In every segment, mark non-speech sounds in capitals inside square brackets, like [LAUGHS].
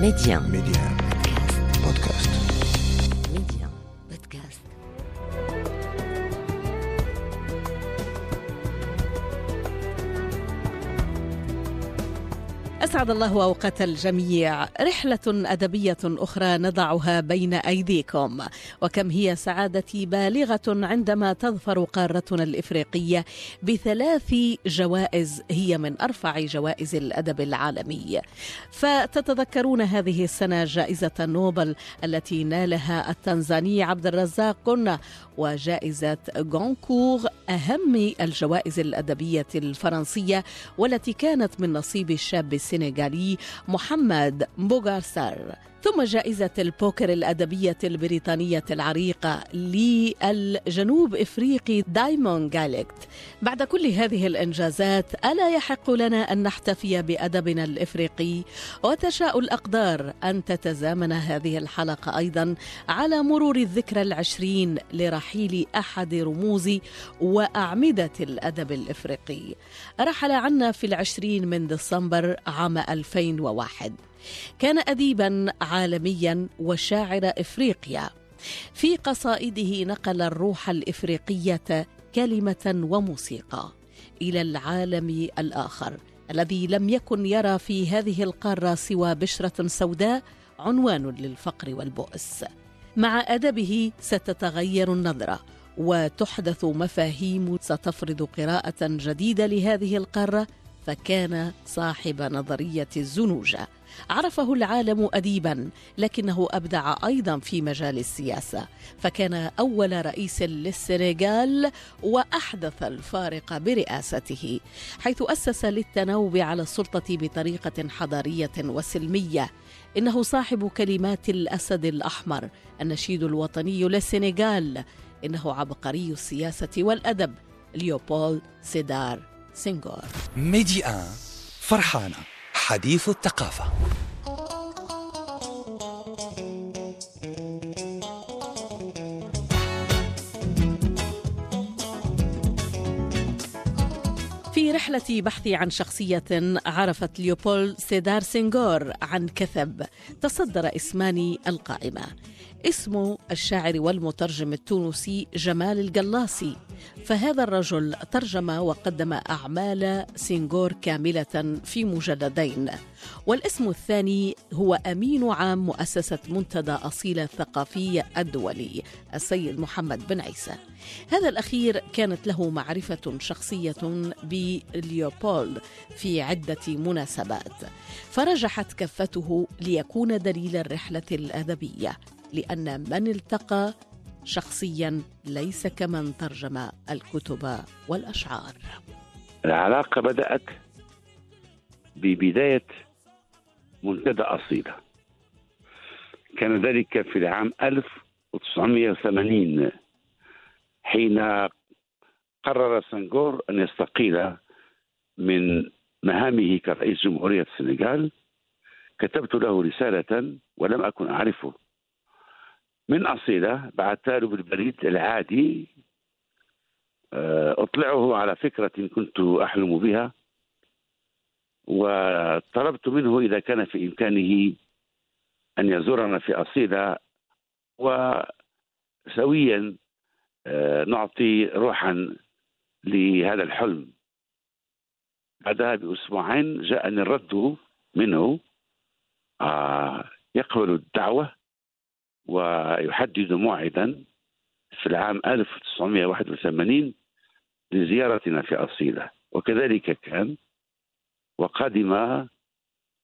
Média. Média. Podcast. أسعد الله أوقات الجميع. رحلة أدبية أخرى نضعها بين أيديكم. وكم هي سعادتي بالغة عندما تظفر قارتنا الإفريقية بثلاث جوائز هي من أرفع جوائز الأدب العالمي. فتتذكرون هذه السنة جائزة نوبل التي نالها التنزاني عبد الرزاق قنة وجائزة غونكور أهم الجوائز الأدبية الفرنسية والتي كانت من نصيب الشاب السنغالي محمد بوغارسار ثم جائزة البوكر الأدبية البريطانية العريقة للجنوب إفريقي دايمون جالكت بعد كل هذه الإنجازات ألا يحق لنا أن نحتفي بأدبنا الإفريقي؟ وتشاء الأقدار أن تتزامن هذه الحلقة أيضا على مرور الذكرى العشرين لرحيل أحد رموز وأعمدة الأدب الإفريقي. رحل عنا في العشرين من ديسمبر عام 2001 كان اديبا عالميا وشاعر إفريقيا. في قصائده نقل الروح الإفريقية كلمة وموسيقى إلى العالم الآخر الذي لم يكن يرى في هذه القارة سوى بشرة سوداء عنوان للفقر والبؤس. مع أدبه ستتغير النظرة وتحدث مفاهيم ستفرض قراءة جديدة لهذه القارة فكان صاحب نظرية الزنوجة. عرفه العالم اديبا لكنه أبدع أيضا في مجال السياسة. فكان أول رئيس للسنغال وأحدث الفارق برئاسته حيث أسس للتناوب على السلطة بطريقة حضارية وسلمية. إنه صاحب كلمات الأسد الأحمر النشيد الوطني للسنغال. إنه عبقري السياسة والأدب ليوبول سيدار سينغور. ميدي آن فرحانة. حديث الثقافة. في رحلة بحثي عن شخصية عرفت ليوبولد سيدار سينغور عن كثب تصدر اسمان القائمة. اسم الشاعر والمترجم التونسي جمال الجلاصي فهذا الرجل ترجم وقدم أعمال سينغور كاملة في مجلدين. والاسم الثاني هو أمين عام مؤسسة منتدى أصيلة الثقافي الدولي السيد محمد بن عيسى. هذا الأخير كانت له معرفة شخصية بليوبولد في عدة مناسبات. فرجحت كفته ليكون دليل الرحلة الأدبية. لأن من التقى شخصيا ليس كمن ترجم الكتب والأشعار. العلاقة بدأت ببداية منتدى أصيلة. كان ذلك في العام 1980 حين قرر سنغور أن يستقيل من مهامه كرئيس جمهورية السنغال. كتبت له رسالة ولم أكن أعرفه. من أصيلة بعثت له بالبريد العادي أطلعه على فكرة كنت أحلم بها وطلبت منه إذا كان في إمكانه أن يزورنا في أصيلة وسويا نعطي روحا لهذا الحلم. بعدها بأسبوعين جاءني الرد منه يقبل الدعوة ويحدد موعدا في العام 1981 لزيارتنا في أصيلة. وكذلك كان وقدم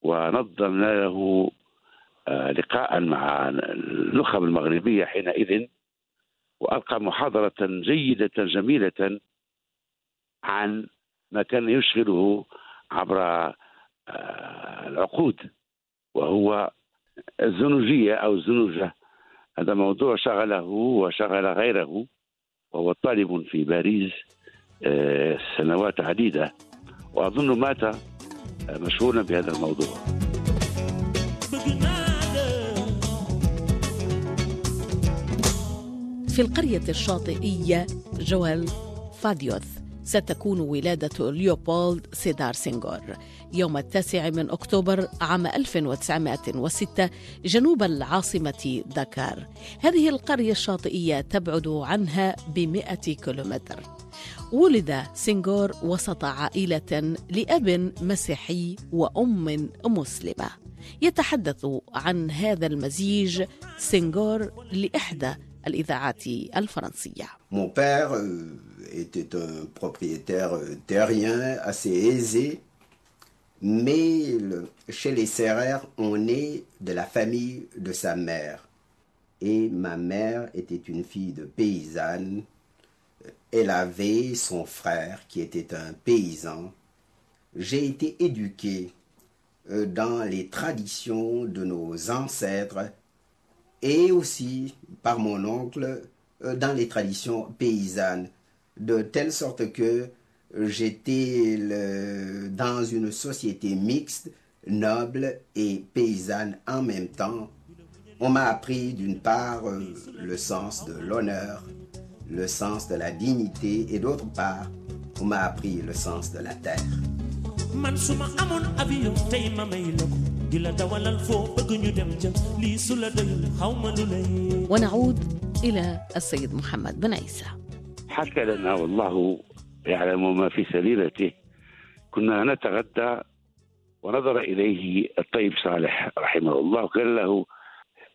ونظمنا له لقاء مع النخب المغربية حينئذ وألقى محاضرة جيدة جميلة عن ما كان يشغله عبر العقود وهو الزنوجية أو الزنوجة. هذا موضوع شغله وشغل غيره وهو طالب في باريس سنوات عديدة. وأظن مات مشهورا بهذا الموضوع. في القرية الشاطئية جوال فاديوث ستكون ولادة ليوبولد سيدار سينغور. يوم التاسع من أكتوبر عام 1906 جنوب العاصمة دكار هذه القرية الشاطئية تبعد عنها بمئة كيلومتر. ولد سنغور وسط عائلة لأب مسيحي وأم مسلمة. يتحدث عن هذا المزيج سنغور لإحدى الإذاعات الفرنسية. Mon père euh, était un propriétaire terrien assez aisé, mais chez les Serrères, on est de la famille de sa mère. Et ma mère était une fille de paysanne. Elle avait son frère qui était un paysan. J'ai été éduqué euh, dans les traditions de nos ancêtres et aussi par mon oncle euh, dans les traditions paysannes, de telle sorte que j'étais le- dans une société mixte, noble et paysanne en même temps. On m'a appris d'une part euh, le sens de l'honneur, le sens de la dignité et d'autre part, on m'a appris le sens de la terre. man suma amoon avion tey ma may la ko di la dawalal foo bëgg ñu dem ca lii su la doyul xaw ma lu lay ونعود إلى السيد محمد بن عيسى حكى لنا والله يعلم ما في سريرته كنا نتغدى ونظر إليه الطيب صالح رحمه الله. وقال له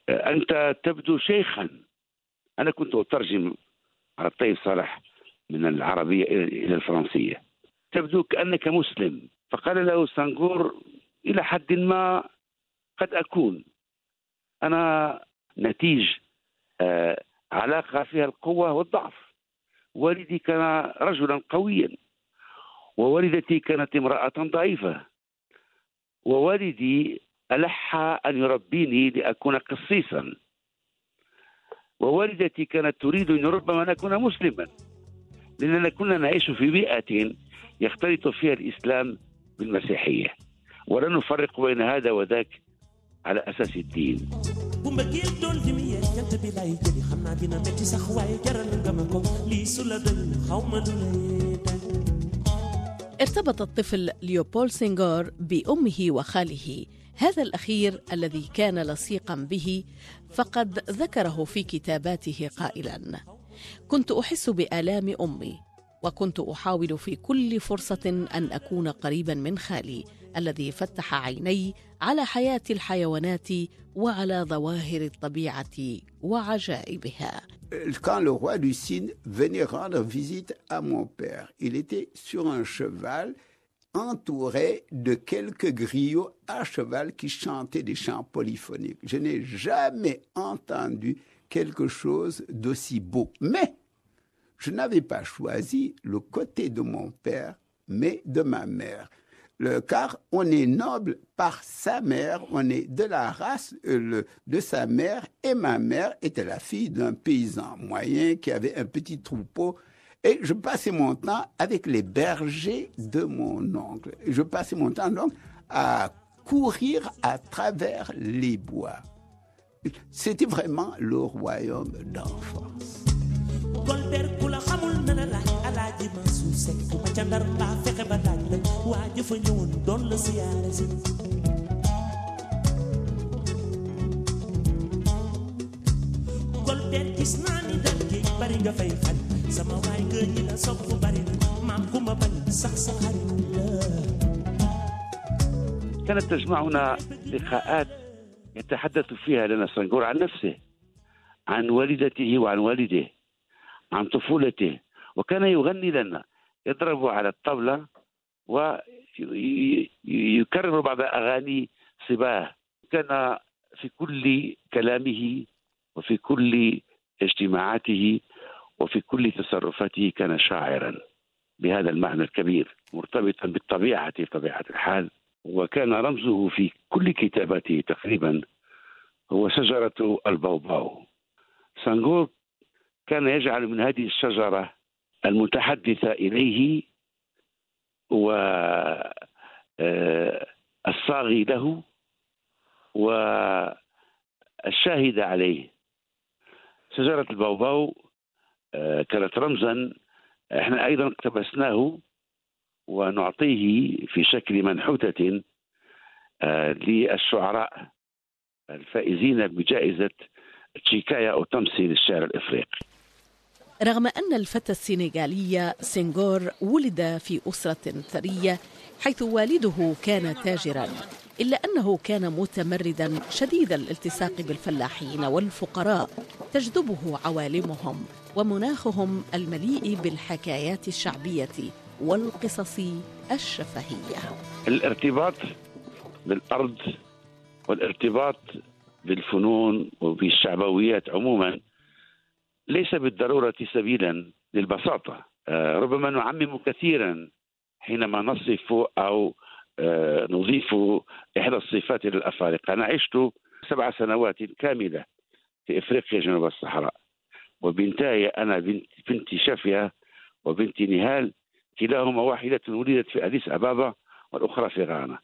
أنت تبدو شيخا. أنا كنت أترجم على الطيب صالح من العربية إلى الفرنسية. تبدو كأنك مسلم. فقال له سانغور إلى حد ما قد أكون. أنا نتيج آه، علاقة فيها القوة والضعف. والدي كان رجلا قويا ووالدتي كانت امرأة ضعيفة. ووالدي ألح أن يربيني لأكون قسيسا ووالدتي كانت تريد أن ربما أن أكون مسلما. لأننا كنا نعيش في بيئة يختلط فيها الإسلام بالمسيحية. ولا نفرق بين هذا وذاك على أساس الدين. Bi lay jëli. Dina metti sax jaral nga ma ko. Su la dal. ارتبط الطفل ليوبول سينغور بأمه وخاله. هذا الأخير الذي كان لصيقا به فقد ذكره في كتاباته قائلا. كنت أحس بآلام أمي وكنت أحاول في كل فرصة أن أكون قريبا من خالي. الذي فتح عيني على حياة الحيوانات وعلى ظواهر الطبيعة وعجائبها Quand le roi du Sine venait rendre visite à mon père, il était sur un cheval entouré de quelques griots à cheval qui chantaient des chants polyphoniques. Je n'ai jamais entendu quelque chose d'aussi beau. Mais je n'avais pas choisi le côté de mon père, mais de ma mère. Car on est noble par sa mère, on est de la race euh, de sa mère, et ma mère était la fille d'un paysan moyen qui avait un petit troupeau. Et je passais mon temps avec les bergers de mon oncle. Je passais mon temps donc à courir à travers les bois. C'était vraiment le royaume d'enfance. Waa jëfa ñëwoon doon la siyaare si golder gis naa ni dal géej bari nga fay xaj sama waay nga ñi la sopp bari na maam ku ma bañ sax sa xarit la كانت تجمعنا لقاءات يتحدث فيها لنا سنغور عن نفسه عن والدته وعن والده عن طفولته وكان يغني لنا يضرب على الطبلة ويكرر بعض أغاني صباه كان في كل كلامه وفي كل اجتماعاته وفي كل تصرفاته كان شاعرا بهذا المعنى الكبير مرتبطا بالطبيعة بطبيعة الحال. وكان رمزه في كل كتاباته تقريبا هو شجرة البوباو. سانغور كان يجعل من هذه الشجرة المتحدثة إليه والصاغي له والشاهد عليه. شجرة البوباو آه، كانت رمزا. إحنا أيضا اقتبسناه ونعطيه في شكل منحوتة آه، للشعراء الفائزين بجائزة تشيكايا أو تمثيل الشعر الإفريقي. رغم أن الفتى السنغالي سينغور ولد في أسرة ثرية حيث والده كان تاجرا إلا أنه كان متمردا شديد الالتصاق بالفلاحين والفقراء تجذبه عوالمهم ومناخهم المليء بالحكايات الشعبية والقصص الشفهية. الارتباط بالأرض والارتباط بالفنون وبالشعبويات عموما ليس بالضرورة سبيلا للبساطة. آه، ربما نعمم كثيرا حينما نصف أو آه، نضيف إحدى الصفات للأفارقة. أنا عشت سبع سنوات كاملة في إفريقيا جنوب الصحراء وبنتاي أنا بنت بنتي شافية وبنتي نهال كلاهما واحدة ولدت في أديس أبابا والأخرى في غانا.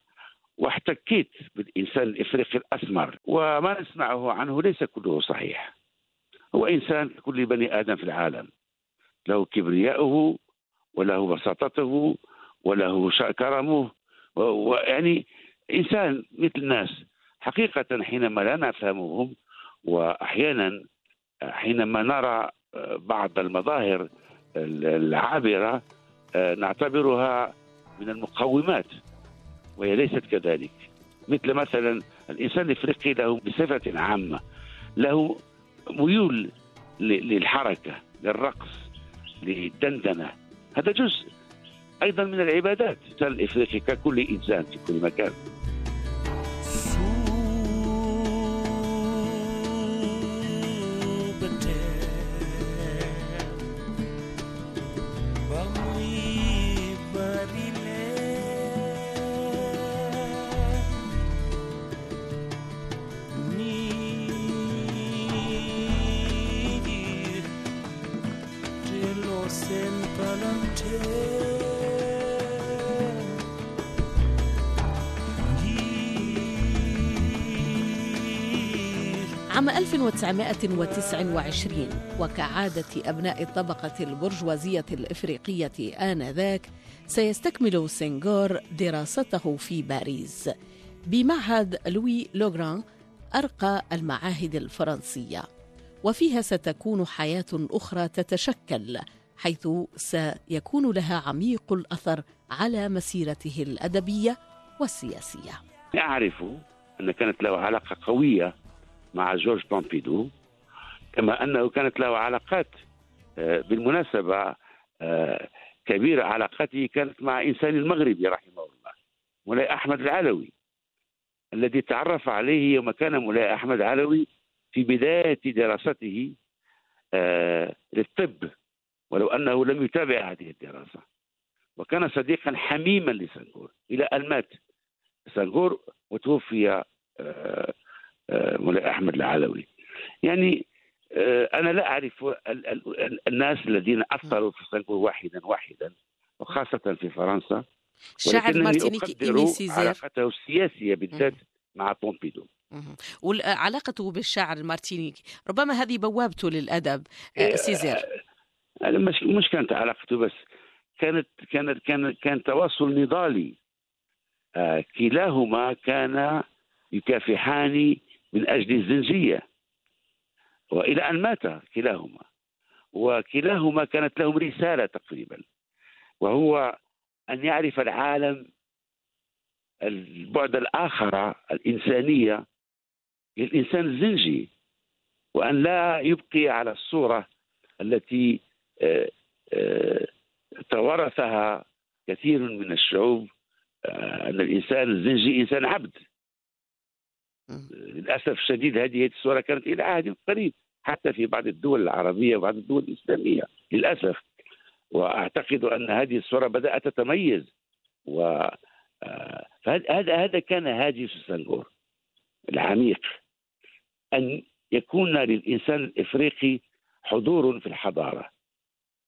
واحتكيت بالإنسان الإفريقي الأسمر وما نسمعه عنه ليس كله صحيح. هو إنسان كل بني آدم في العالم. له كبرياؤه وله بساطته وله كرمه ويعني إنسان مثل الناس. حقيقة حينما لا نفهمهم وأحيانا حينما نرى بعض المظاهر العابرة نعتبرها من المقومات وهي ليست كذلك. مثل مثلا الإنسان الإفريقي له بصفة عامة له ميول للحركة للرقص للدندنة. هذا جزء أيضا من العبادات. ككل إنسان في كل مكان. عام 1929 وكعادة أبناء الطبقة البرجوازية الإفريقية آنذاك سيستكمل سنغور دراسته في باريس. بمعهد لوي لوغران أرقى المعاهد الفرنسية. وفيها ستكون حياة أخرى تتشكل حيث سيكون لها عميق الأثر على مسيرته الأدبية والسياسية. أعرف أن كانت له علاقة قوية مع جورج بومبيدو كما أنه كانت له علاقات آه، بالمناسبة آه، كبيرة علاقته كانت مع إنسان المغربي رحمه الله مولاي أحمد العلوي الذي تعرف عليه يوم كان مولاي أحمد العلوي في بداية دراسته آه، للطب ولو أنه لم يتابع هذه الدراسة. وكان صديقا حميما لسنغور إلى أن مات. سنغور وتوفي مولاي أحمد العلوي. يعني آه، أنا لا أعرف الناس الذين أثروا في سنغور واحدا واحدا وخاصة في فرنسا. الشاعر المارتينيكي إيمي سيزير. علاقته السياسية بالذات مع بومبيدو. وعلاقته بالشاعر المارتينيكي ربما هذه بوابته للأدب آه، آه، سيزير. مش مش كانت علاقته بس كانت كانت كان كان تواصل نضالي. كلاهما كان يكافحان من أجل الزنجية وإلى أن مات كلاهما. وكلاهما كانت لهم رسالة تقريبا. وهو أن يعرف العالم البعد الآخر الإنسانية. للإنسان الزنجي. وأن لا يبقي على الصورة التي آه، آه، توارثها كثير من الشعوب آه، أن الإنسان الزنجي إنسان عبد. للأسف الشديد هذه الصورة كانت إلى عهد قريب حتى في بعض الدول العربية وبعض الدول الإسلامية للأسف. وأعتقد أن هذه الصورة بدأت تتميز. و آه، فهذا هذا كان هاجس سنغور العميق أن يكون للإنسان الإفريقي حضور في الحضارة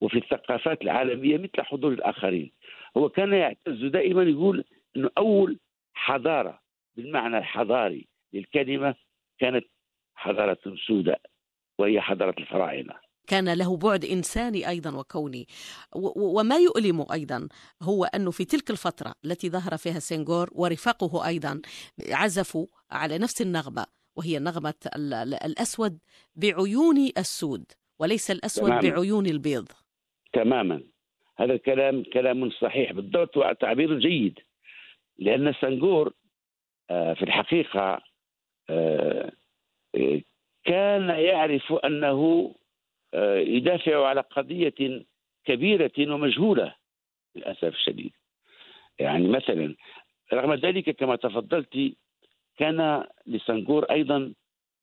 وفي الثقافات العالمية مثل حضور الآخرين. هو كان يعتز دائما يقول إنه أول حضارة بالمعنى الحضاري للكلمة كانت حضارة سوداء وهي حضارة الفراعنة. كان له بعد إنساني أيضا وكوني. وما يؤلم أيضا هو أنه في تلك الفترة التي ظهر فيها سينغور ورفاقه أيضا عزفوا على نفس النغمة وهي نغمة الأسود بعيون السود وليس الأسود تماما. بعيون البيض. تماما. هذا الكلام كلام صحيح بالضبط وتعبير جيد لأن سنغور آه، في الحقيقة كان يعرف أنه آه، يدافع على قضية كبيرة ومجهولة للأسف الشديد. يعني مثلا رغم ذلك كما تفضلت كان لسنغور أيضا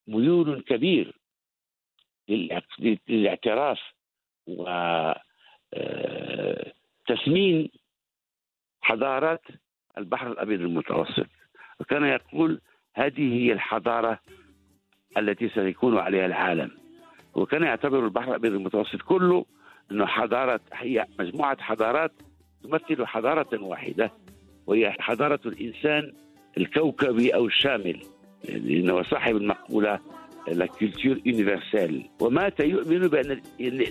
ميول كبير للاعتراف وتثمين حضارات البحر الأبيض المتوسط. وكان يقول هذه هي الحضارة التي سيكون عليها العالم. وكان يعتبر البحر الأبيض المتوسط كله أنه حضارة هي مجموعة حضارات تمثل حضارة واحدة وهي حضارة الإنسان الكوكبي أو الشامل لأنه صاحب المقولة لا كولتور يونيفرسال ومات يؤمن بأن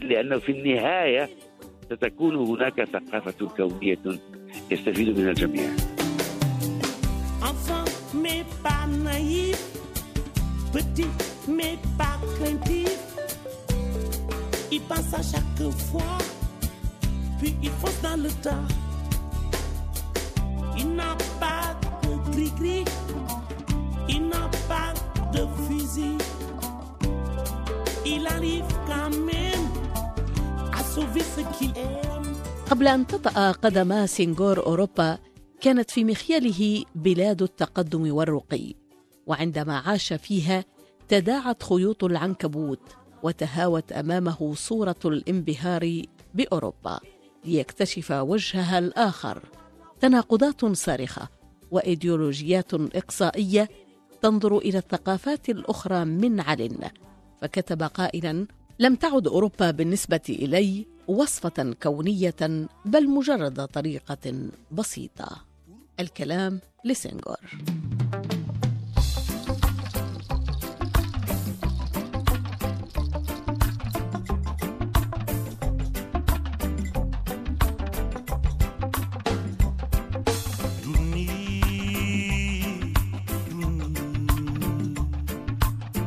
لأنه في النهاية ستكون هناك ثقافة كونية يستفيد منها الجميع. Naïf, petit mais pas craintif. Il pense à chaque fois, puis il fonce dans le tas. Il n'a pas de gris-gris, il n'a pas de fusil. Il arrive quand même à sauver ce qu'il aime. قبل أن تطأ قدما سينغور أوروبا كانت في مخيله بلاد التقدم والرقي وعندما عاش فيها تداعت خيوط العنكبوت وتهاوت أمامه صورة الانبهار بأوروبا ليكتشف وجهها الآخر. تناقضات صارخة وإيديولوجيات إقصائية تنظر إلى الثقافات الأخرى من علن. فكتب قائلا لم تعد أوروبا بالنسبة إلي وصفة كونية بل مجرد طريقة بسيطة. الكلام لسنغور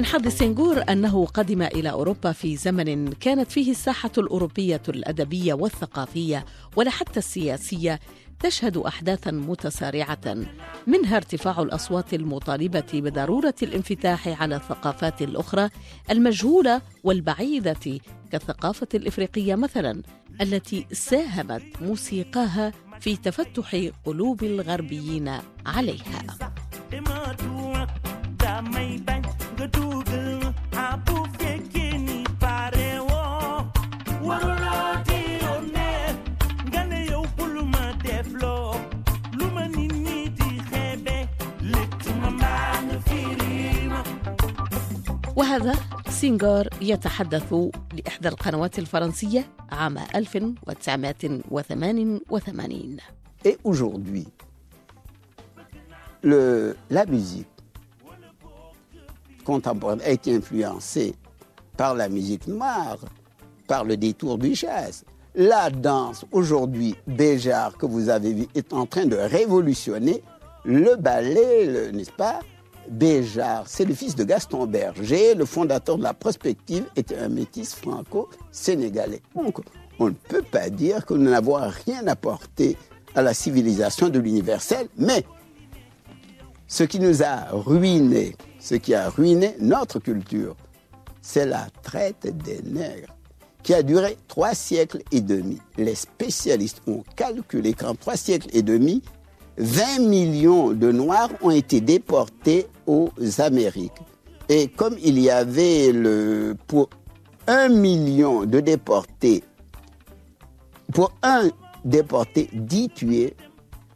من حظ سنغور أنه قدم إلى أوروبا في زمن كانت فيه الساحة الأوروبية الأدبية والثقافية ولا حتى السياسية تشهد أحداثا متسارعة منها ارتفاع الأصوات المطالبة بضرورة الانفتاح على الثقافات الأخرى المجهولة والبعيدة كالثقافة الإفريقية مثلا التي ساهمت موسيقاها في تفتح قلوب الغربيين عليها. وهذا سينغور يتحدث لإحدى القنوات الفرنسية عام 1988 Et aujourd'hui, le, la musique. Contemporaine a été influencée par la musique noire, par le détour du jazz. La danse, aujourd'hui, Béjar, que vous avez vu, est en train de révolutionner le ballet, n'est-ce pas? Béjar, c'est le fils de Gaston Berger, le fondateur de la prospective, était un métis franco-sénégalais. Donc, on ne peut pas dire que nous n'avons rien apporté à la civilisation de l'universel, mais ce qui nous a ruiné, ce qui a ruiné notre culture, c'est la traite des nègres qui a duré trois siècles et demi. Les spécialistes ont calculé qu'en trois siècles et demi, 20 millions de Noirs ont été déportés aux Amériques. Et comme il y avait pour un million de déportés, pour un déporté, 10 tués,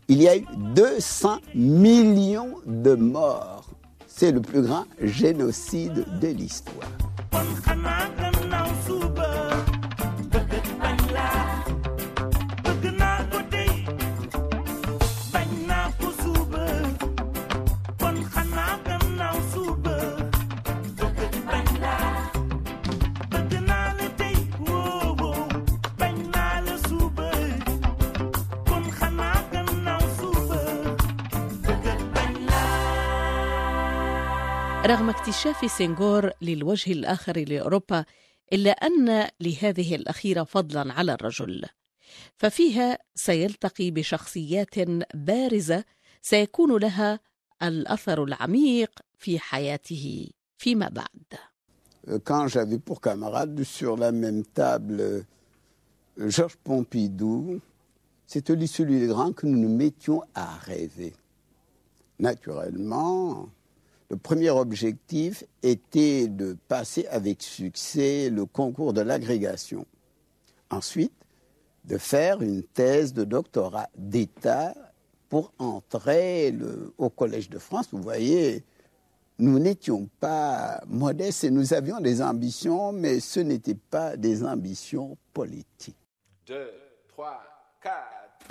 il y a eu 200 millions de morts. C'est le plus grand génocide de l'histoire. رغم اكتشاف سنغور للوجه الآخر لأوروبا إلا أن لهذه الأخيرة فضلا على الرجل ففيها سيلتقي بشخصيات بارزة سيكون لها الأثر العميق في حياته فيما بعد c'était celui des grands que nous nous mettions à rêver. Naturellement, le premier objectif était de passer avec succès le concours de l'agrégation. Ensuite, de faire une thèse de doctorat d'État pour entrer le- au Collège de France. Vous voyez, nous n'étions pas modestes et nous avions des ambitions, mais ce n'étaient pas des ambitions politiques. Deux, trois, quatre.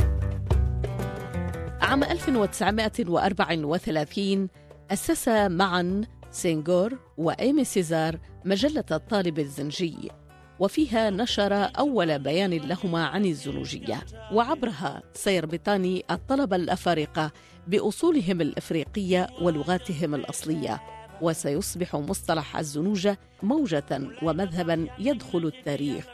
عام 1934 أسس معا سينغور وإيمي سيزار مجلة الطالب الزنجي وفيها نشر أول بيان لهما عن الزنوجة. وعبرها سيربطان الطلبة الأفارقة بأصولهم الإفريقية ولغاتهم الأصلية. وسيصبح مصطلح الزنوجة موجة ومذهبا يدخل التاريخ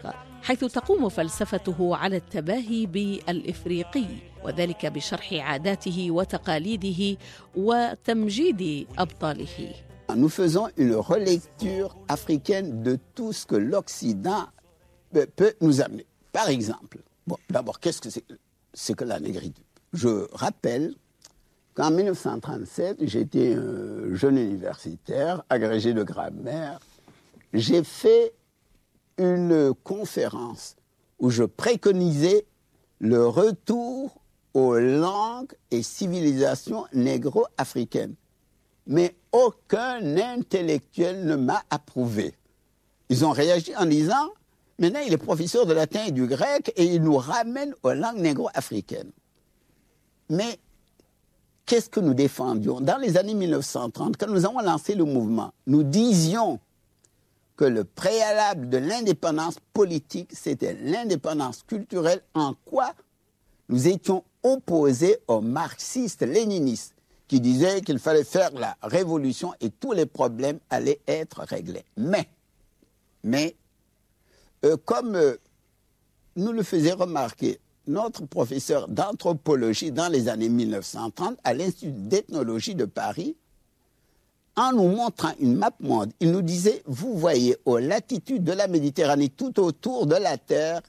حيث تقوم فلسفته على التباهي بالإفريقي وذلك بشرح عاداته وتقاليده وتمجيد أبطاله Nous faisons une relecture africaine de tout ce que l'Occident peut nous amener. Par exemple, bon, d'abord, qu'est-ce que c'est c'est que la négritude Je rappelle qu'en 1937, j'étais un jeune universitaire, agrégé de grammaire. J'ai fait une conférence où je préconisais le retour aux langues et civilisations négro-africaines. Mais aucun intellectuel ne m'a approuvé. Ils ont réagi en disant, maintenant il est professeur de latin et du grec et il nous ramène aux langues négro-africaines. Mais qu'est-ce que nous défendions? Dans les années 1930, quand nous avons lancé le mouvement, nous disions que le préalable de l'indépendance politique, c'était l'indépendance culturelle, en quoi nous étions opposés aux marxistes-léninistes qui disaient qu'il fallait faire la révolution et tous les problèmes allaient être réglés. Mais, mais, euh, comme euh, nous le faisait remarquer notre professeur d'anthropologie dans les années 1930 à l'Institut d'ethnologie de Paris, en nous montrant une map monde, il nous disait, vous voyez, aux latitudes de la Méditerranée, tout autour de la Terre,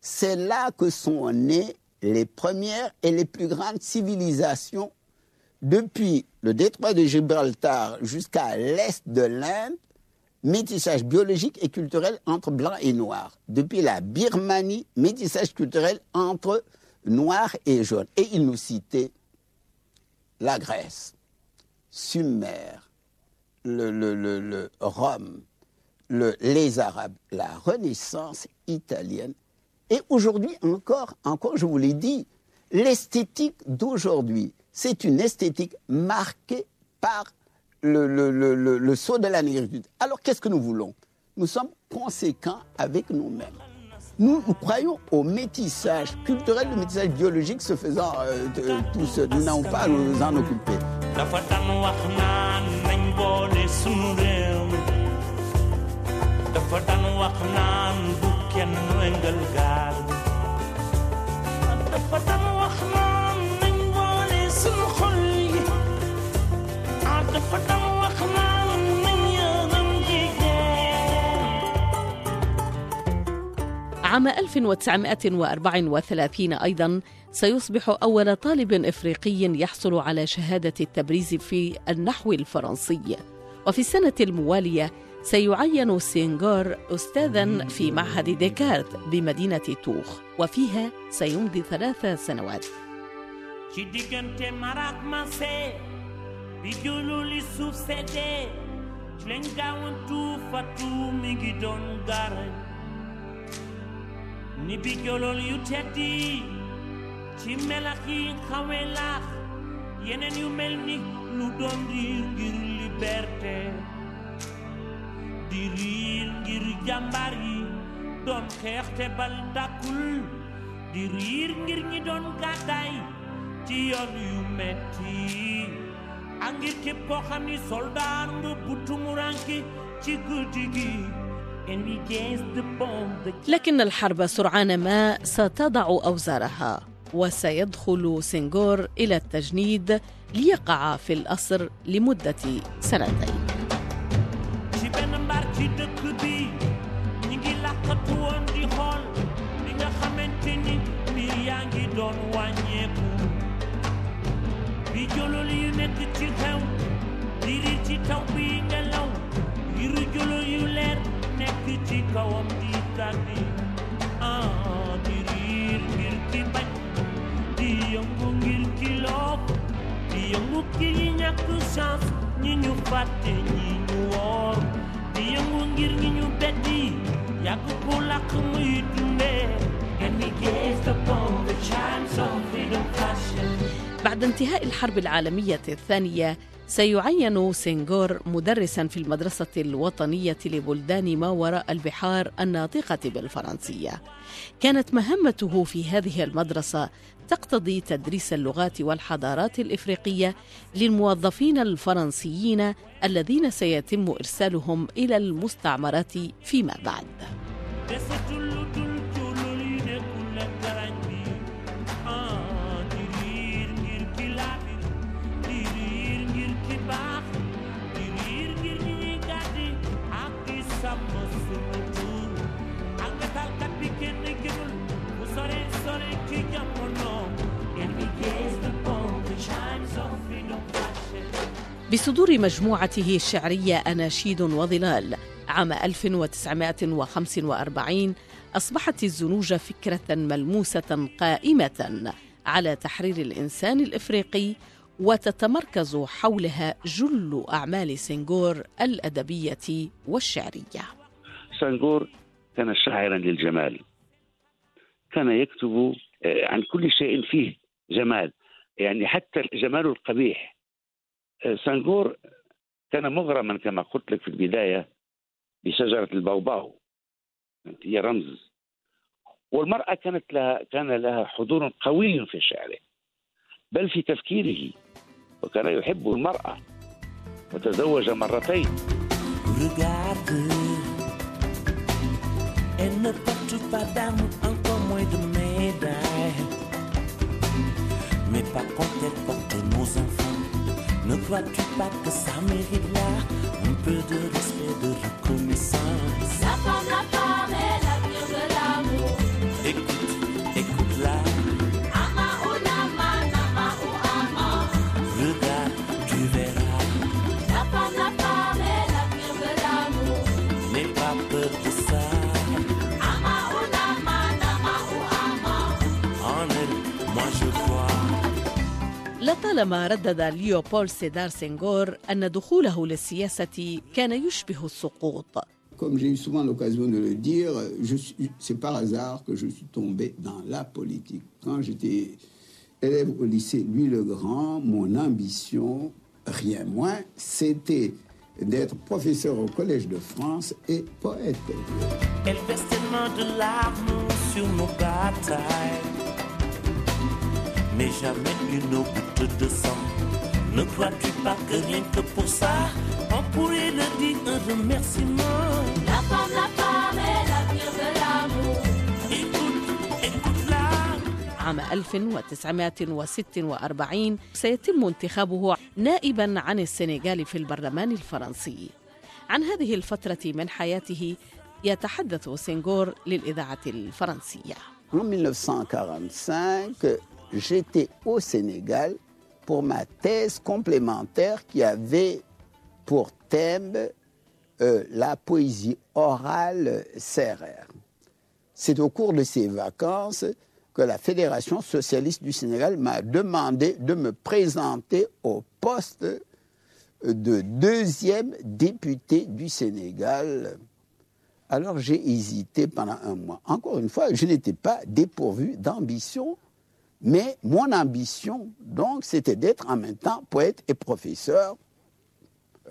c'est là que sont nées les premières et les plus grandes civilisations depuis le détroit de Gibraltar jusqu'à l'est de l'Inde, métissage biologique et culturel entre blancs et noirs. Depuis la Birmanie, métissage culturel entre noirs et jaunes. Et il nous citait la Grèce, Sumer, le, le, le, le Rome, le- les Arabes, la Renaissance italienne. Et aujourd'hui encore, encore, je vous l'ai dit, l'esthétique d'aujourd'hui, c'est une esthétique marquée par le, le, le, le, saut de la négritude. Alors qu'est-ce que nous voulons? Nous sommes conséquents avec nous-mêmes. Nous, croyons au métissage culturel, le métissage biologique se faisant euh, tous. Nous n'avons pas à nous en occuper. عام 1934 أيضا سيصبح أول طالب إفريقي يحصل على شهادة التبريز في النحو الفرنسي. وفي السنة الموالية سيعين سينغور أستاذا في معهد ديكارت بمدينة توخ وفيها سيمضي ثلاث سنوات. Ni yuteti chimelaki khawelach yenen yumelni ludom dir ngir liberté diril ngir jàmbaar yi doon xeexte bal tàkkul di riir ngir ñi doon gàddaay ci yoon yu metti ak képp koo xam ni soldaar nga ci guddi gi لكن الحرب سرعان ما ستضع أوزارها وسيدخل سنغور إلى التجنيد ليقع في الأسر لمدة سنتين. ci benn بعد انتهاء الحرب العالمية الثانية سيعين سنغور مدرسا في المدرسة الوطنية لبلدان ما وراء البحار الناطقة بالفرنسية. كانت مهمته في هذه المدرسة تقتضي تدريس اللغات والحضارات الإفريقية للموظفين الفرنسيين الذين سيتم إرسالهم إلى المستعمرات فيما بعد. بصدور مجموعته الشعرية أناشيد وظلال. عام 1945 أصبحت الزنوج فكرة ملموسة قائمة على تحرير الإنسان الإفريقي وتتمركز حولها جل أعمال سنغور الأدبية والشعرية. سانغور كان شاعرا للجمال. كان يكتب آه، عن كل شيء فيه جمال. يعني حتى الجمال القبيح آه، سانغور كان مغرما كما قلت لك في البداية بشجرة البوباو هي رمز. والمرأة كانت لها كان لها حضور قوي في شعره بل في تفكيره وكان يحب المرأة وتزوج مرتين. Pas Mais par contre elle porte nos enfants. Ne crois-tu pas que ça mérite là Un peu de respect, de reconnaissance لطالما ردد ليوبول سيدار سنغور أن دخوله للسياسة كان يشبه السقوط Comme j'ai eu souvent l'occasion de le dire, je suis- c'est par hasard que je suis tombé dans la politique. Quand j'étais élève au lycée Louis-le-Grand, mon ambition, rien moins, c'était d'être professeur au Collège de France et poète. Elle verse tellement de larmes sur nos batailles. Mais jamais une goutte de sang. Ne crois-tu pas que rien que pour ça, on pourrait le dire un remerciement? La femme, la femme est l'avenir de l'amour. Écoute, écoute-la. عام 1946 سيتم انتخابه نائبا عن السنغال في البرلمان الفرنسي. عن هذه الفترة من حياته يتحدث سينغور للإذاعة الفرنسية En 1945, j'étais au Sénégal pour ma thèse complémentaire qui avait pour thème euh, la poésie orale CRR. C'est au cours de ces vacances que la Fédération socialiste du Sénégal m'a demandé de me présenter au poste de deuxième député du Sénégal. Alors j'ai hésité pendant un mois. Encore une fois, je n'étais pas dépourvu d'ambition, mais mon ambition, donc, c'était d'être en même temps poète et professeur.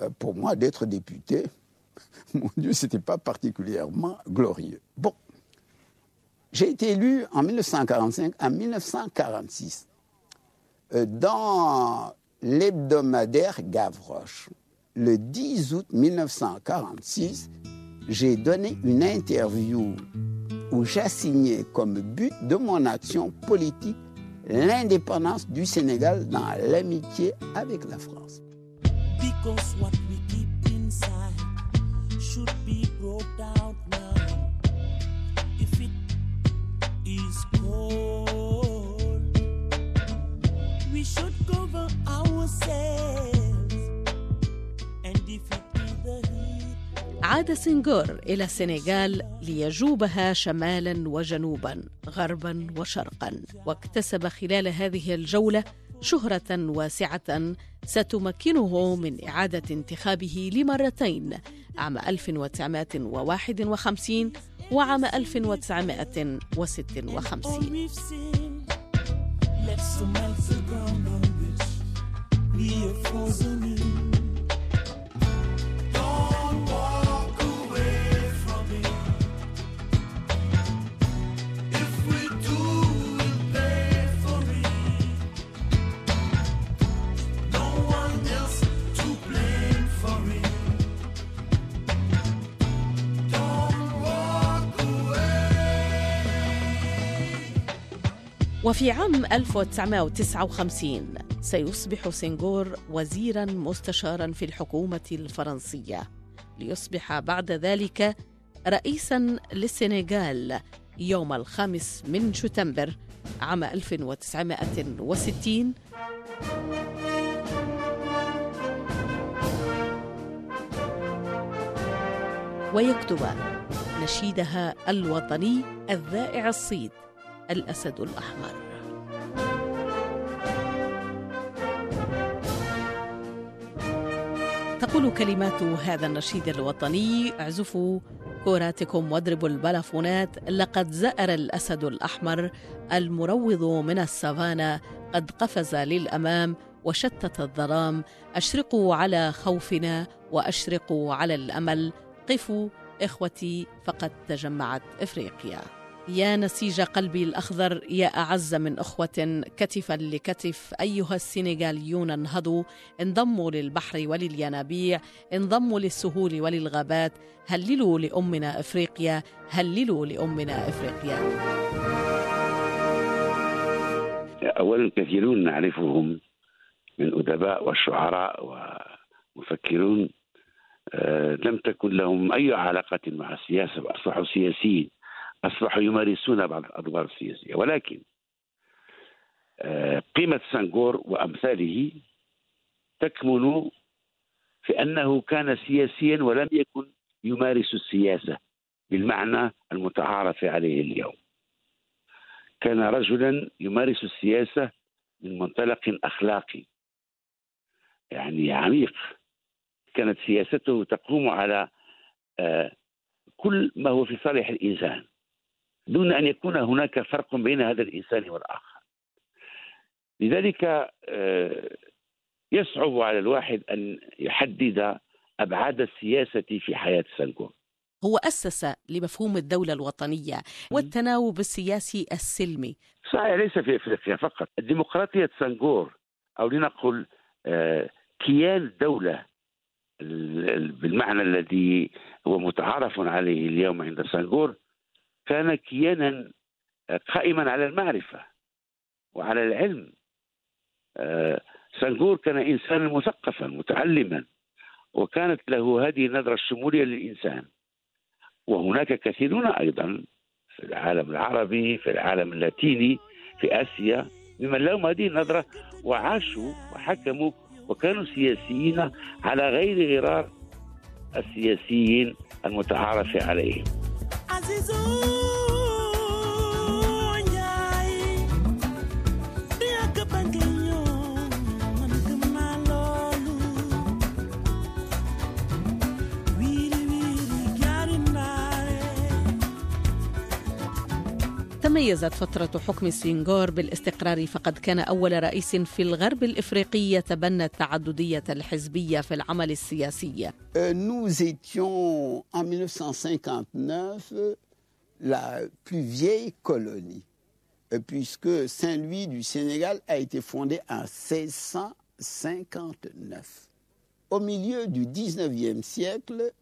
Euh, pour moi, d'être député, [LAUGHS] mon Dieu, c'était pas particulièrement glorieux. Bon, j'ai été élu en 1945 à 1946 euh, dans l'hebdomadaire Gavroche. Le 10 août 1946, j'ai donné une interview où j'assignais comme but de mon action politique l'indépendance du Sénégal dans l'amitié avec la France. عاد سنغور إلى السنغال ليجوبها شمالا وجنوبا غربا وشرقا. واكتسب خلال هذه الجولة شهرة واسعة ستمكنه من إعادة انتخابه لمرتين عام 1951 وعام 1956 وفي عام 1959 سيصبح سنغور وزيرا مستشارا في الحكومة الفرنسية ليصبح بعد ذلك رئيسا للسنغال يوم الخامس من شتنبر عام 1960 ويكتب نشيدها الوطني الذائع الصيت الأسد الأحمر. تقول كلمات هذا النشيد الوطني اعزفوا كوراتكم واضربوا البلافونات لقد زأر الأسد الأحمر المروض من السافانا قد قفز للأمام وشتت الظلام أشرقوا على خوفنا وأشرقوا على الأمل قفوا إخوتي فقد تجمعت إفريقيا. يا نسيج قلبي الأخضر يا أعز من أخوة كتفا لكتف أيها السنغاليون انهضوا. انضموا للبحر وللينابيع انضموا للسهول وللغابات. هللوا لأمنا إفريقيا هللوا لأمنا إفريقيا. أولا كثيرون نعرفهم من أدباء وشعراء ومفكرون. آه، لم تكن لهم أي علاقة مع السياسة وأصبحوا سياسيين. أصبحوا يمارسون بعض الأدوار السياسية. ولكن آه، قيمة سانغور وأمثاله تكمن في أنه كان سياسيا ولم يكن يمارس السياسة بالمعنى المتعارف عليه اليوم. كان رجلا يمارس السياسة من منطلق أخلاقي يعني عميق. كانت سياسته تقوم على آه، كل ما هو في صالح الإنسان. دون أن يكون هناك فرق بين هذا الإنسان والآخر. لذلك آه، يصعب على الواحد أن يحدد أبعاد السياسة في حياة سانغور هو أسس لمفهوم الدولة الوطنية والتناوب السياسي السلمي. صحيح ليس في افريقيا فقط. ديمقراطية سانغور أو لنقل آه، كيان الدولة ال- ال- بالمعنى الذي هو متعارف عليه اليوم عند سانغور كان كيانا آه، قائما على المعرفة وعلى العلم. آه، سانغور كان إنسانا مثقفا متعلما وكانت له هذه النظرة الشمولية للإنسان. وهناك كثيرون أيضا في العالم العربي في العالم اللاتيني في آسيا ممن لهم هذه النظرة وعاشوا وحكموا وكانوا سياسيين على غير غرار السياسيين المتعارف عليهم. تميزت فترة حكم سينغور بالاستقرار فقد كان أول رئيس في الغرب الإفريقي يتبنى التعددية الحزبية في العمل السياسي. Nous étions en 1959 la plus vieille colonie, puisque Saint-Louis du Sénégal a été fondé en 1659. Au milieu du 19e siècle,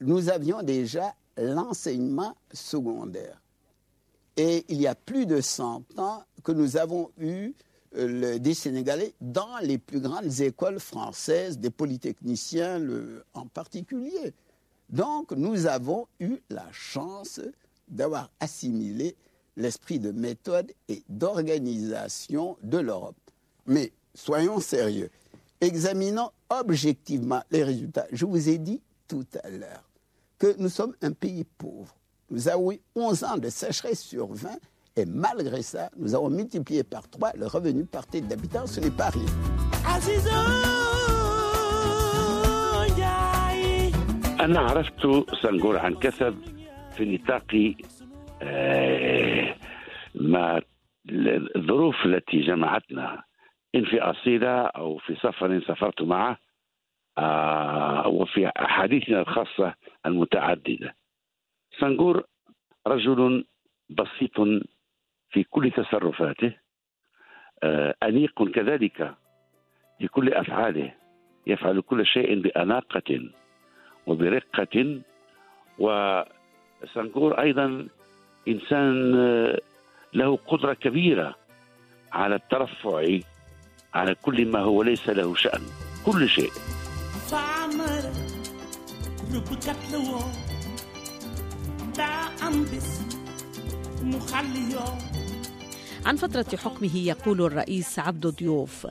nous avions déjà l'enseignement secondaire. Et il y a plus de 100 ans que nous avons eu le, des Sénégalais dans les plus grandes écoles françaises, des polytechniciens en particulier. Donc nous avons eu la chance d'avoir assimilé l'esprit de méthode et d'organisation de l'Europe. Mais soyons sérieux, examinons objectivement les résultats. Je vous ai dit tout à l'heure que nous sommes un pays pauvre. Nous avons eu 11 ans de sécheresse sur 20 et malgré ça, nous avons multiplié par 3 le revenu par tête d'habitant. Ce n'est pas rien. أنا عرفت سنغور عن كثب في نطاق آه، ما الظروف التي جمعتنا إن في أصيلة أو في سفر سافرت معه آه، وفي أحاديثنا الخاصة المتعددة سنغور رجل بسيط في كل تصرفاته آه، أنيق كذلك في كل أفعاله يفعل كل شيء بأناقة وبرقة. وسنغور أيضا إنسان آه، له قدرة كبيرة على الترفع على كل ما هو ليس له شأن كل شيء. عن فترة حكمه يقول الرئيس عبد ضيوف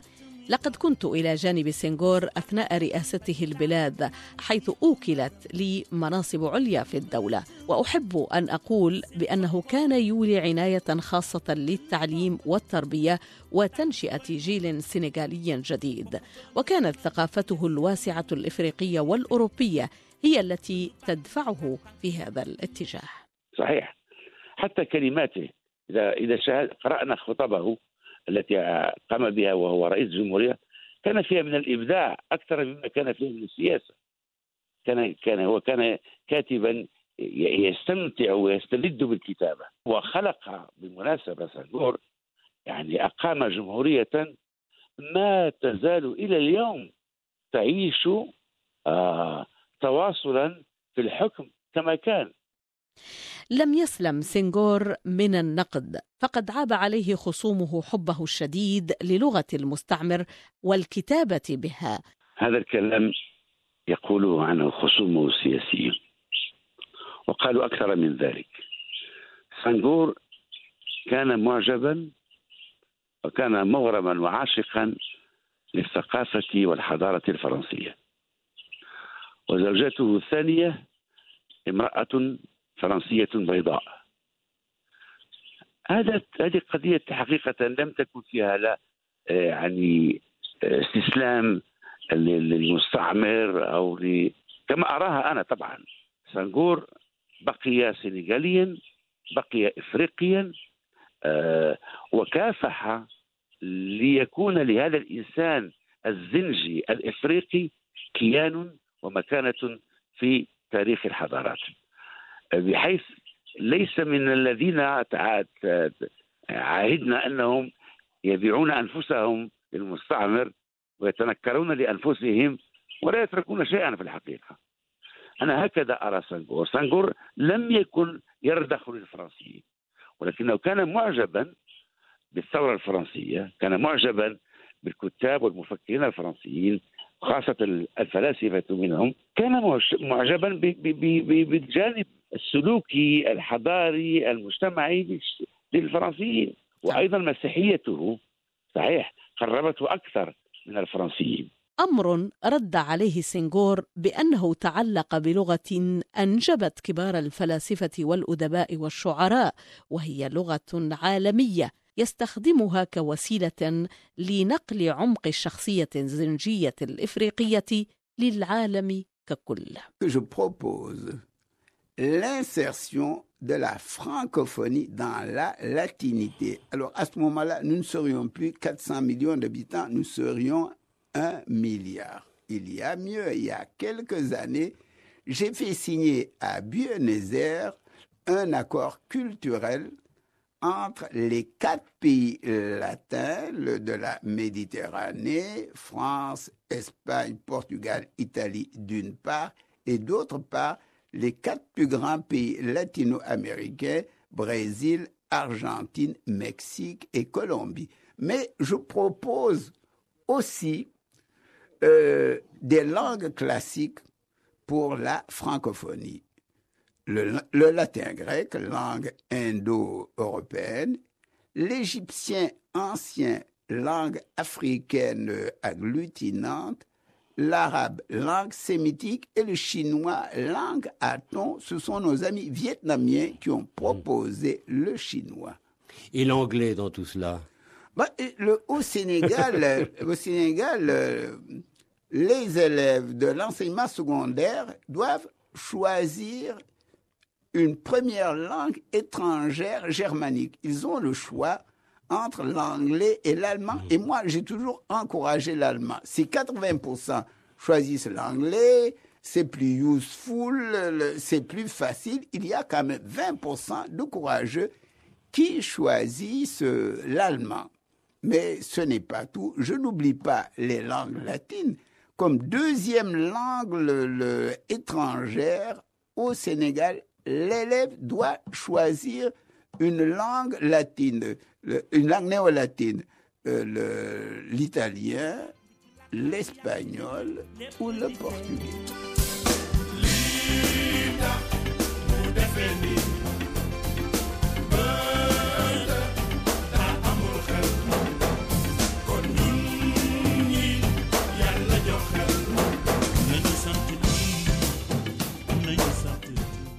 لقد كنت إلى جانب سنغور أثناء رئاسته البلاد حيث أوكلت لي مناصب عليا في الدولة وأحب أن أقول بأنه كان يولي عناية خاصة للتعليم والتربية وتنشئة جيل سنغالي جديد وكانت ثقافته الواسعة الإفريقية والأوروبية هي التي تدفعه في هذا الاتجاه. صحيح. حتى كلماته إذا إذا شاهد قرأنا خطبه التي قام بها وهو رئيس الجمهوريه كان فيها من الإبداع أكثر مما كان فيه من السياسة. كان كان هو كان كاتبا يستمتع ويستلذ بالكتابة. وخلق بالمناسبه سنغور يعني أقام جمهورية ما تزال إلى اليوم تعيش آه تواصلا في الحكم كما كان. لم يسلم سنغور من النقد فقد عاب عليه خصومه حبه الشديد للغة المستعمر والكتابة بها. هذا الكلام يقوله عنه خصومه السياسيين وقالوا أكثر من ذلك. سنغور كان معجبا وكان مغرما وعاشقا للثقافة والحضارة الفرنسية. وزوجته الثانية امرأة فرنسية بيضاء. هذا هذه قضية حقيقة لم تكن فيها لا يعني استسلام للمستعمر أو ل... كما أراها أنا طبعا. سنغور بقي سنغاليا بقي إفريقيا آه وكافح ليكون لهذا الإنسان الزنجي الإفريقي كيان ومكانة في تاريخ الحضارات بحيث ليس من الذين عاهدنا أنهم يبيعون أنفسهم للمستعمر ويتنكرون لأنفسهم ولا يتركون شيئا في الحقيقة. أنا هكذا أرى سانغور، سانغور لم يكن يرضخ للفرنسيين ولكنه كان معجبا بالثورة الفرنسية، كان معجبا بالكتاب والمفكرين الفرنسيين خاصة الفلاسفة منهم كان معجبا بالجانب السلوكي الحضاري المجتمعي للفرنسيين. وأيضا مسيحيته صحيح قربته أكثر من الفرنسيين. أمر رد عليه سنغور بأنه تعلق بلغة أنجبت كبار الفلاسفة والأدباء والشعراء وهي لغة عالمية. يستخدمها كوسيله لنقل عمق الشخصيه الزنجيه الافريقيه للعالم ككل. Je propose l'insertion de la francophonie dans la latinité. Alors à ce moment-là, nous ne serions plus 400 millions d'habitants, nous serions un milliard. Il y a mieux, il y a quelques années, j'ai fait signer à Buenos Aires un accord culturel entre les quatre pays latins de la Méditerranée, France, Espagne, Portugal, Italie d'une part, et d'autre part les quatre plus grands pays latino-américains, Brésil, Argentine, Mexique et Colombie. Mais je propose aussi euh, des langues classiques pour la francophonie. Le, le latin grec, langue indo-européenne, l'égyptien ancien, langue africaine agglutinante, l'arabe, langue sémitique, et le chinois, langue aton. Ce sont nos amis vietnamiens qui ont proposé le chinois. Et l'anglais dans tout cela? Bah, le, au Sénégal, [LAUGHS] au Sénégal euh, les élèves de l'enseignement secondaire doivent choisir une première langue étrangère germanique. Ils ont le choix entre l'anglais et l'allemand. Et moi, j'ai toujours encouragé l'allemand. Si 80% choisissent l'anglais, c'est plus useful, c'est plus facile. Il y a quand même 20% de courageux qui choisissent euh, l'allemand. Mais ce n'est pas tout. Je n'oublie pas les langues latines. Comme deuxième langue étrangère au Sénégal, l'élève doit choisir une langue latine, une langue néo-latine, euh, l'italien, l'espagnol ou le portugais.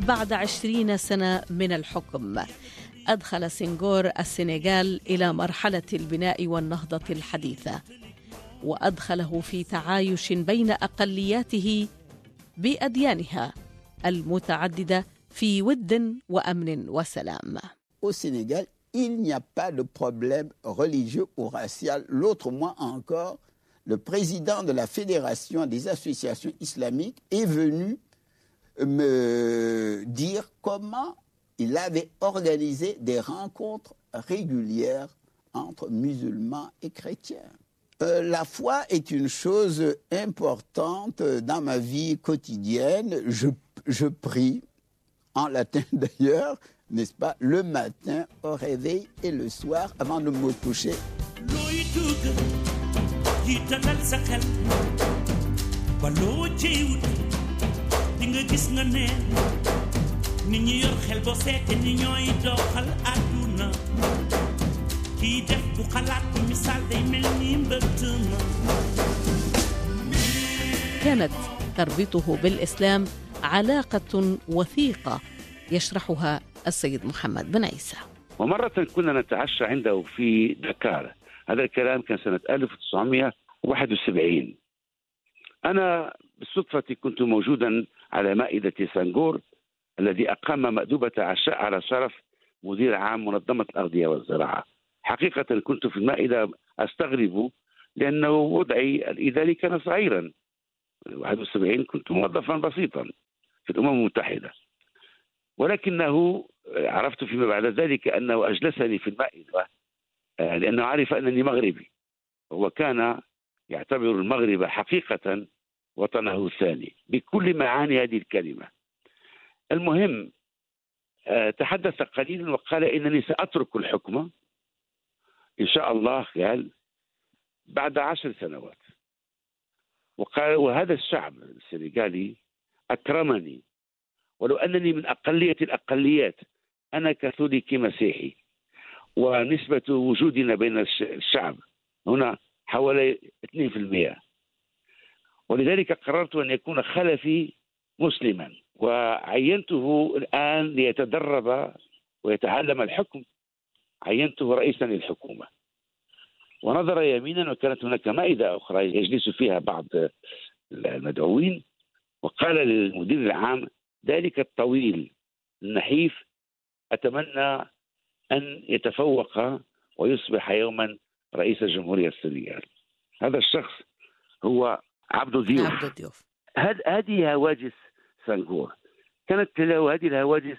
بعد عشرين سنة من الحكم. أدخل سنغور السنغال إلى مرحلة البناء والنهضة الحديثة وأدخله في تعايش بين أقلياته بأديانها المتعددة في ود وأمن وسلام. Le président de la Fédération des associations islamiques est venu me dire comment il avait organisé des rencontres régulières entre musulmans et chrétiens. Euh, la foi est une chose importante dans ma vie quotidienne. Je, je prie, en latin [LAUGHS] d'ailleurs, n'est-ce pas, le matin au réveil et le soir avant de me coucher. Di nga gis nga neen nit ñi yor xel boo seete ni ñooy doxal àdduna. Kii def du xalaat bu misaal day mel ni mbëtt ma. كانت تربطه بالإسلام علاقة وثيقة يشرحها السيد محمد بن عيسى. ومرة كنا نتعشى عنده في دكار. هذا الكلام كان سنة 1971 أنا بالصدفة كنت موجودا على مائدة سنغور الذي أقام مأدوبة عشاء على شرف مدير عام منظمة الأغذية والزراعة. حقيقة كنت في المائدة أستغرب لأنه وضعي الإداري كان صغيرا. 71 كنت موظفا بسيطا في الأمم المتحدة. ولكنه عرفت فيما بعد ذلك أنه أجلسني في المائدة لأنه عرف أنني مغربي. هو كان يعتبر المغرب حقيقة وطنه الثاني بكل معاني هذه الكلمة. المهم آه، تحدث قليلا وقال إنني سأترك الحكم إن شاء الله قال بعد عشر سنوات. وقال وهذا الشعب السنغالي أكرمني. ولو أنني من أقلية الأقليات أنا كاثوليكي مسيحي. ونسبة وجودنا بين الش- الشعب هنا حوالي 2% ولذلك قررت أن يكون خلفي مسلما وعينته الآن ليتدرب ويتعلم الحكم. عينته رئيسا للحكومة. ونظر يمينا وكانت هناك مائدة أخرى يجلس فيها بعض المدعوين وقال للمدير العام ذلك الطويل النحيف أتمنى أن يتفوق ويصبح يوما رئيس الجمهورية السورية. هذا الشخص هو عبد الضيوف. عبد الضيوف. هذ- هذه هواجس سنغور كانت له هذه الهواجس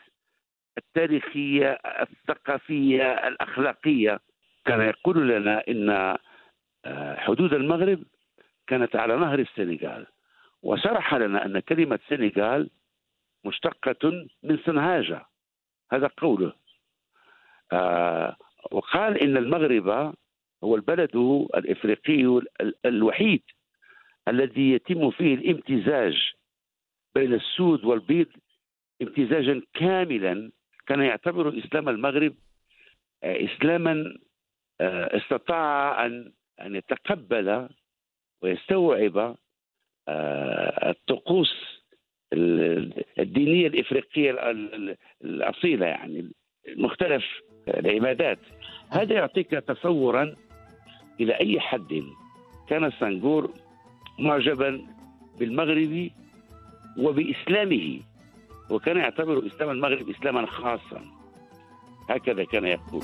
التاريخية الثقافية الأخلاقية. كان يقول لنا إن آه، حدود المغرب كانت على نهر السنغال. وشرح لنا أن كلمة سنغال مشتقة من سنهاجة. هذا قوله. آه، وقال إن المغرب هو البلد الإفريقي ال- الوحيد الذي يتم فيه الامتزاج بين السود والبيض امتزاجا كاملا كان يعتبر إسلام المغرب آه، اسلاما آه، استطاع أن أن يتقبل ويستوعب آه، الطقوس ال- الدينية الإفريقية ال- ال- الأصيلة يعني مختلف العبادات. هذا يعطيك تصورا إلى أي حد؟ كان سنغور معجبا بالمغرب وبإسلامه وكان يعتبر إسلام المغرب اسلاما خاصا. هكذا كان يقول.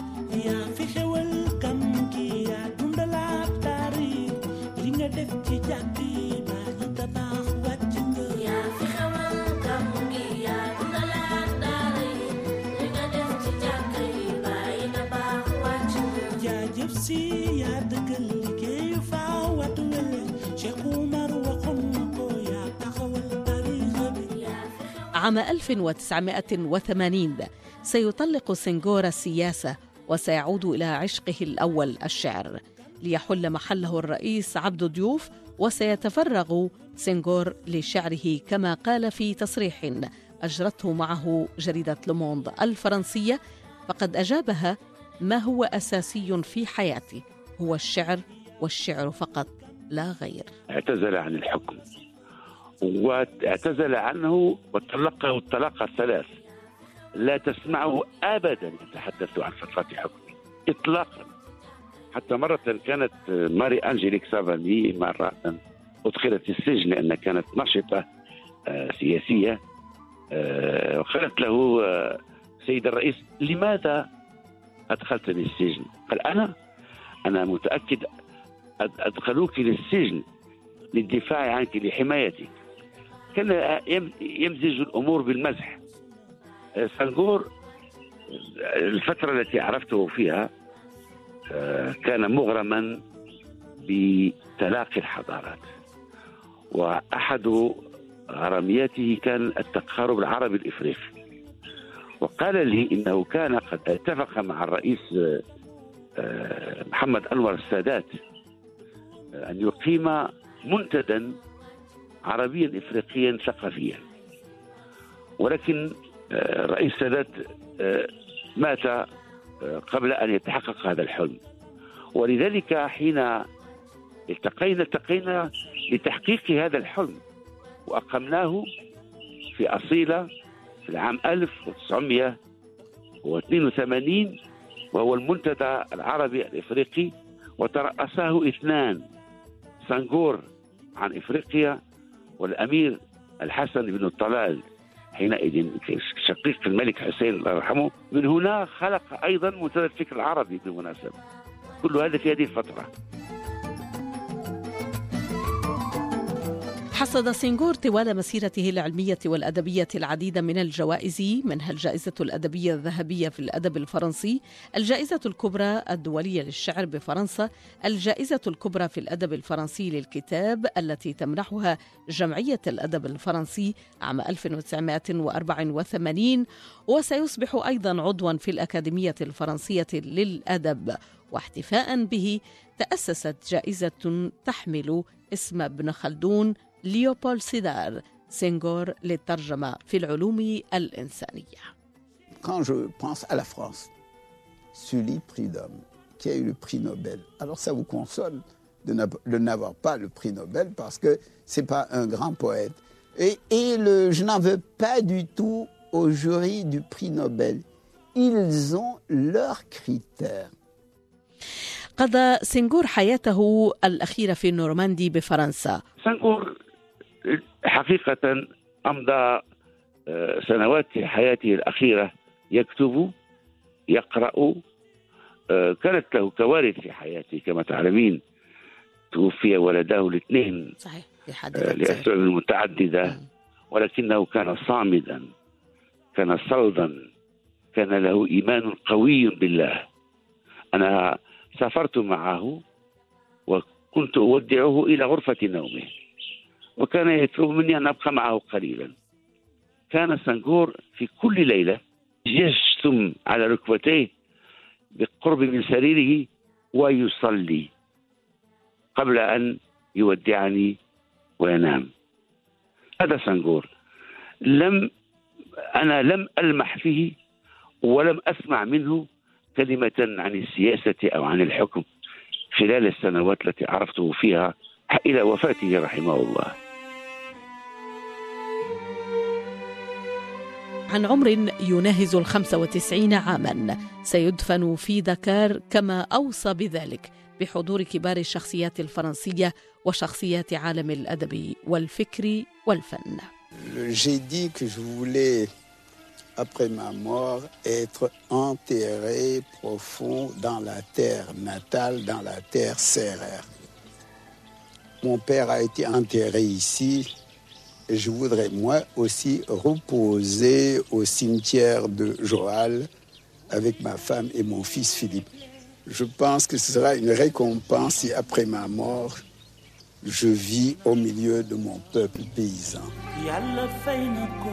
عام 1980 سيطلق سنغور السياسة وسيعود إلى عشقه الأول الشعر. ليحل محله الرئيس عبد ضيوف وسيتفرغ سنغور لشعره كما قال في تصريح أجرته معه جريدة لوموند الفرنسية. فقد أجابها ما هو أساسي في حياتي؟ هو الشعر والشعر فقط لا غير. اعتزل عن الحكم. واعتزل عنه وطلقه الطلاق الثلاث. لا تسمعه ابدا يتحدث عن فترة حكمه اطلاقا. حتى مرة كانت ماري أنجليك سافاني مرة أدخلت السجن لأن كانت نشطة آه، سياسية آه، وقالت له آه، سيد الرئيس لماذا ادخلتني السجن؟ قال أنا أنا متأكد أد- أدخلوك للسجن للدفاع عنك لحمايتك. كان يم- يمزج الأمور بالمزح. آه، سنغور الفترة التي عرفته فيها آه، كان مغرما بتلاقي الحضارات. وأحد غرامياته كان التقارب العربي الإفريقي. وقال لي إنه كان قد اتفق مع الرئيس آه، محمد أنور السادات أن يقيم منتدى عربيا افريقيا ثقافيا. ولكن آه، الرئيس السادات آه، مات آه، قبل أن يتحقق هذا الحلم. ولذلك حين التقينا التقينا لتحقيق هذا الحلم وأقمناه في أصيلة في العام 1982 وهو المنتدى العربي الإفريقي وترأسه اثنان سنغور عن إفريقيا والأمير الحسن بن الطلال حينئذ شقيق الملك حسين الله يرحمه من هنا خلق أيضا منتدى الفكر العربي بالمناسبة. كل هذا في هذه الفترة. حصد سينغور طوال مسيرته العلمية والأدبية العديد من الجوائز منها الجائزة الأدبية الذهبية في الأدب الفرنسي الجائزة الكبرى الدولية للشعر بفرنسا الجائزة الكبرى في الأدب الفرنسي للكتاب التي تمنحها جمعية الأدب الفرنسي عام 1984 وسيصبح أيضا عضوا في الأكاديمية الفرنسية للأدب. واحتفاء به تأسست جائزة تحمل اسم ابن خلدون ليوبول سيدار سينغور للترجمة في العلوم الإنسانية Quand je pense à la France, Sully Prudhomme, qui a eu le prix Nobel, alors ça vous console de n'a- de n'avoir pas le prix Nobel parce que c'est pas un grand poète. Et, et le, je n'en veux pas du tout au jury du prix Nobel. Ils ont leurs critères. قضى سينغور حياته الأخيرة في نورماندي بفرنسا سنقول حقيقة أمضى آه، سنوات حياته الأخيرة يكتب يقرأ آه، كانت له كوارث في حياته كما تعلمين. توفي ولداه الاثنين صحيح آه، لأسباب متعددة ولكنه كان صامدا كان صلدا كان له إيمان قوي بالله. أنا سافرت معه وكنت أودعه إلى غرفة نومه. وكان يطلب مني أن أبقى معه قليلا. كان سنغور في كل ليلة يجثم على ركبتيه بالقرب من سريره ويصلي قبل أن يودعني وينام. هذا سنغور لم أنا لم ألمح فيه ولم أسمع منه كلمة عن السياسة أو عن الحكم خلال السنوات التي عرفته فيها إلى وفاته رحمه الله. عن عمر يناهز الخمسة وتسعين عاما سيدفن في دكار كما أوصى بذلك بحضور كبار الشخصيات الفرنسية وشخصيات عالم الأدب والفكر والفن Après ma mort, être enterré profond dans la terre natale, dans la terre serrère. Mon père a été enterré ici, je voudrais moi aussi reposer au cimetière de Joal avec ma femme et mon fils Philippe. Je pense que ce sera une récompense si après ma mort, je vis au milieu de mon peuple paysan. yàlla fay na ko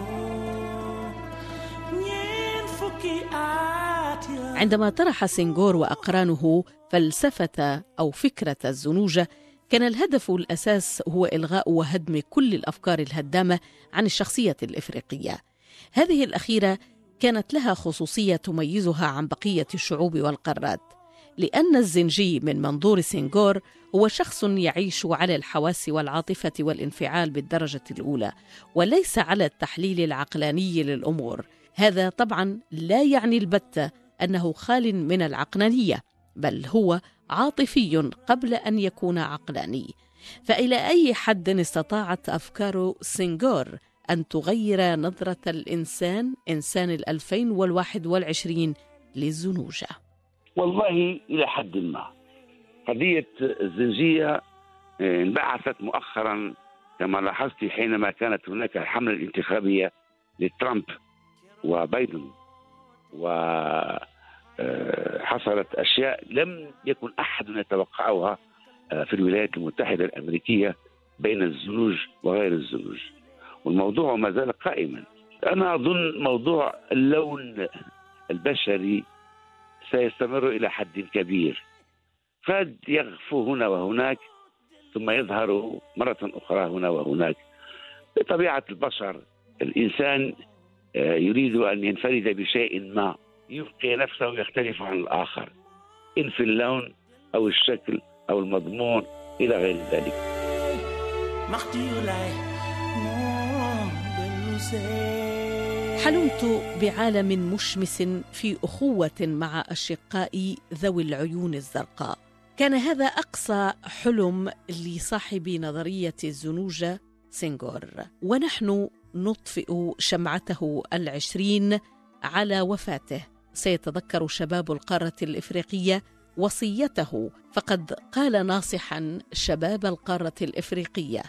ñeen fukki at ya عندما طرح سينغور وأقرانه فلسفة أو فكرة الزنوجة كان الهدف الأساس هو إلغاء وهدم كل الأفكار الهدامة عن الشخصية الإفريقية. هذه الأخيرة كانت لها خصوصية تميزها عن بقية الشعوب والقارات لأن الزنجي من منظور سينغور هو شخص يعيش على الحواس والعاطفة والانفعال بالدرجة الأولى وليس على التحليل العقلاني للأمور. هذا طبعا لا يعني البتة أنه خال من العقلانية بل هو عاطفي قبل أن يكون عقلاني. فإلى أي حد استطاعت أفكار سينغور أن تغير الإنسان إنسان الألفين والواحد والعشرين للزنوجة والله إلى حد ما. قضية الزنجية آه، انبعثت مؤخرا كما لاحظت حينما كانت هناك الحملة الانتخابية لترامب وبايدن. وحصلت أشياء لم يكن أحد يتوقعها آه، في الولايات المتحدة الأمريكية بين الزنوج وغير الزنوج. والموضوع ما زال قائما. أنا أظن موضوع اللون البشري سيستمر إلى حد كبير. قد يغفو هنا وهناك ثم يظهر مرة أخرى هنا وهناك. بطبيعة البشر الإنسان آه، يريد أن ينفرد بشيء ما. يبقي نفسه يختلف عن الآخر إن في اللون أو الشكل أو المضمون إلى غير ذلك. حلمت بعالم مشمس في أخوة مع اشقائي ذوي العيون الزرقاء. كان هذا أقصى حلم لصاحب نظرية الزنوجه سينغور. ونحن نطفئ شمعته العشرين على وفاته. سيتذكر شباب القارة الإفريقية وصيته. فقد قال ناصحا شباب القارة الإفريقية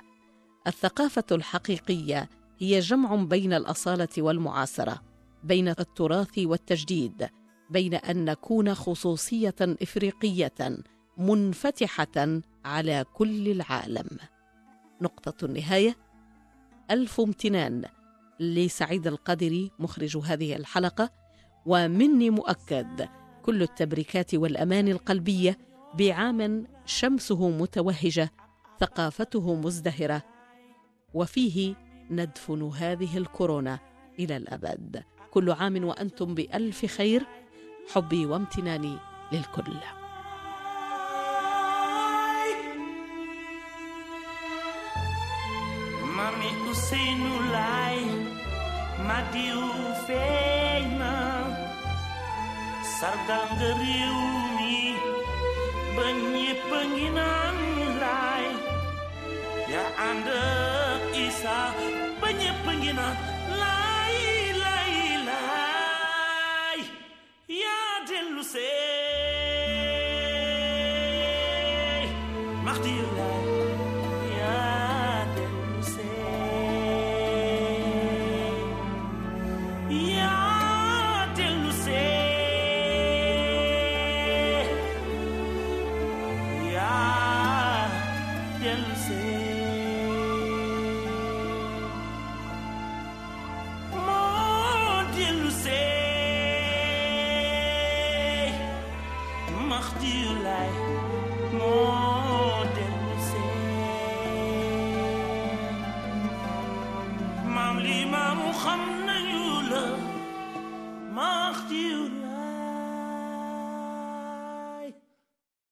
الثقافة الحقيقية هي جمع بين الأصالة والمعاصرة بين التراث والتجديد بين أن نكون خصوصية إفريقية منفتحة على كل العالم. نقطة النهاية. ألف امتنان لسعيد القدري مخرج هذه الحلقة. ومني مؤكد كل التبريكات والأمان القلبية بعام شمسه متوهجة ثقافته مزدهرة وفيه ندفن هذه الكورونا إلى الأبد. كل عام وأنتم بألف خير حبي وامتناني للكل. Mami Ousseynou Laay Madiou feeñ na sardang geriumi benyi penginan lai ya anda isa benyi penginan lai lai lai. Ya delusai